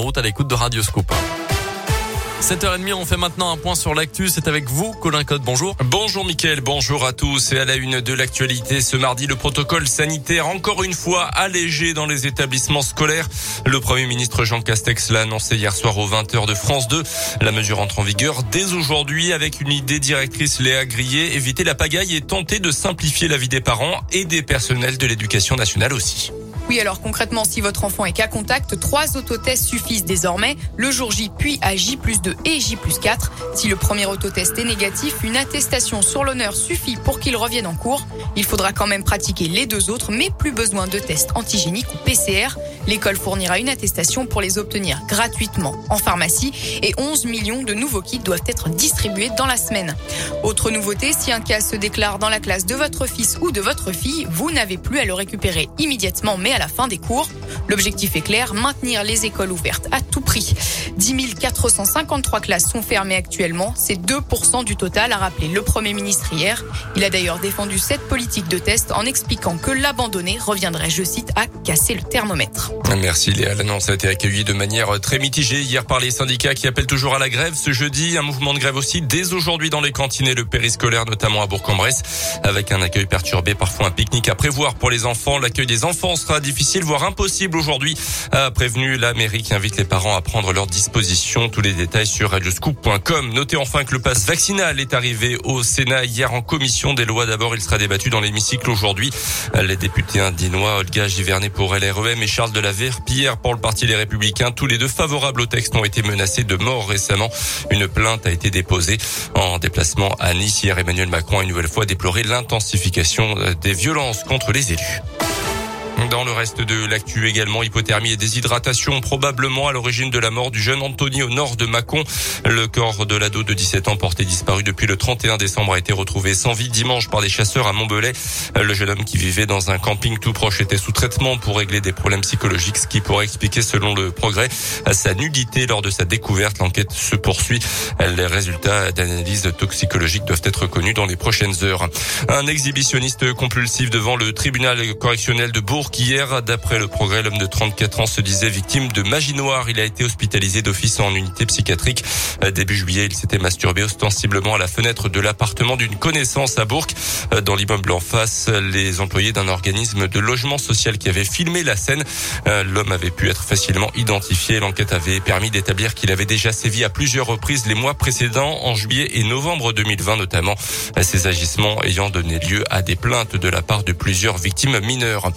Route à l'écoute de Radio Scoop. 7h30, on fait maintenant un point sur l'actu. C'est avec vous, Colin Code. Bonjour. Bonjour, Mickaël. Bonjour à tous. Et à la une de l'actualité, ce mardi, le protocole sanitaire, encore une fois, allégé dans les établissements scolaires. Le premier ministre Jean Castex l'a annoncé hier soir aux 20h de France 2. La mesure entre en vigueur dès aujourd'hui avec une idée directrice Léa Grillet, éviter la pagaille et tenter de simplifier la vie des parents et des personnels de l'éducation nationale aussi. Oui, alors concrètement, si votre enfant est cas contact, trois autotests suffisent désormais, le jour J puis à J plus 2 et J plus 4. Si le premier autotest est négatif, une attestation sur l'honneur suffit pour qu'il revienne en cours. Il faudra quand même pratiquer les deux autres, mais plus besoin de tests antigéniques ou PCR. L'école fournira une attestation pour les obtenir gratuitement en pharmacie et 11 millions de nouveaux kits doivent être distribués dans la semaine. Autre nouveauté, si un cas se déclare dans la classe de votre fils ou de votre fille, vous n'avez plus à le récupérer immédiatement, mais à la fin des cours. L'objectif est clair, maintenir les écoles ouvertes à tout prix. 10 453 classes sont fermées actuellement. C'est 2% du total, a rappelé le Premier ministre hier. Il a d'ailleurs défendu cette politique de test en expliquant que l'abandonner reviendrait, je cite, à casser le thermomètre. Merci Léa. L'annonce a été accueillie de manière très mitigée hier par les syndicats qui appellent toujours à la grève ce jeudi. Un mouvement de grève aussi dès aujourd'hui dans les cantines et le périscolaire, notamment à Bourg-en-Bresse, avec un accueil perturbé, parfois un pique-nique à prévoir pour les enfants. L'accueil des enfants sera difficile, voire impossible aujourd'hui, a prévenu la mairie qui invite les parents à prendre leurs dispositions. Tous les détails sur radioscoop.com. Notez enfin que le pass vaccinal est arrivé au Sénat hier en commission des lois. D'abord, il sera débattu dans l'hémicycle aujourd'hui. Les députés indinois Olga Givernet pour LREM et Charles de la Pierre pour le Parti des Républicains, tous les deux favorables au texte ont été menacés de mort récemment. Une plainte a été déposée en déplacement à Nice. Hier, Emmanuel Macron a une nouvelle fois déploré l'intensification des violences contre les élus. Dans le reste de l'actu également, hypothermie et déshydratation probablement à l'origine de la mort du jeune Anthony au nord de Mâcon. Le corps de l'ado de 17 ans porté disparu depuis le 31 décembre a été retrouvé sans vie dimanche par des chasseurs à Montbelay. Le jeune homme qui vivait dans un camping tout proche était sous traitement pour régler des problèmes psychologiques, ce qui pourrait expliquer selon le progrès sa nudité lors de sa découverte. L'enquête se poursuit. Les résultats d'analyse toxicologique doivent être connus dans les prochaines heures. Un exhibitionniste compulsif devant le tribunal correctionnel de Bourg Hier, d'après le progrès, l'homme de 34 ans se disait victime de magie noire. Il a été hospitalisé d'office en unité psychiatrique. Début juillet, il s'était masturbé ostensiblement à la fenêtre de l'appartement d'une connaissance à Bourg. Dans l'immeuble en face, les employés d'un organisme de logement social qui avait filmé la scène. L'homme avait pu être facilement identifié. L'enquête avait permis d'établir qu'il avait déjà sévi à plusieurs reprises les mois précédents, en juillet et novembre 2020 notamment. Ces agissements ayant donné lieu à des plaintes de la part de plusieurs victimes mineures.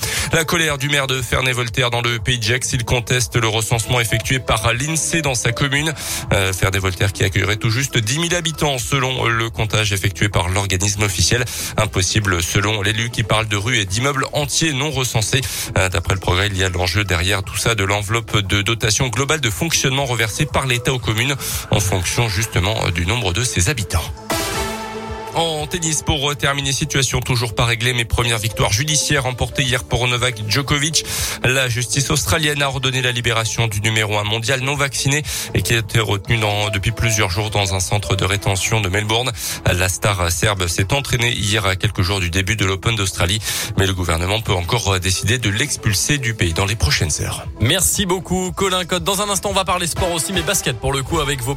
Colère du maire de Ferney-Voltaire dans le pays de Gex. Il conteste le recensement effectué par l'INSEE dans sa commune. Euh, Ferney-Voltaire qui accueillerait tout juste 10 000 habitants selon le comptage effectué par l'organisme officiel. Impossible selon l'élu qui parle de rues et d'immeubles entiers non recensés. Euh, D'après le progrès, il y a l'enjeu derrière tout ça de l'enveloppe de dotation globale de fonctionnement reversée par l'État aux communes en fonction justement du nombre de ses habitants. En tennis, pour terminer, situation toujours pas réglée, mais première victoire judiciaire remportée hier pour Novak Djokovic. La justice australienne a ordonné la libération du numéro un mondial non vacciné et qui a été retenu depuis plusieurs jours dans un centre de rétention de Melbourne. La star serbe s'est entraînée hier à quelques jours du début de l'Open d'Australie, mais le gouvernement peut encore décider de l'expulser du pays dans les prochaines heures. Merci beaucoup, Colin Code. Dans un instant, on va parler sport aussi, mais basket pour le coup avec vos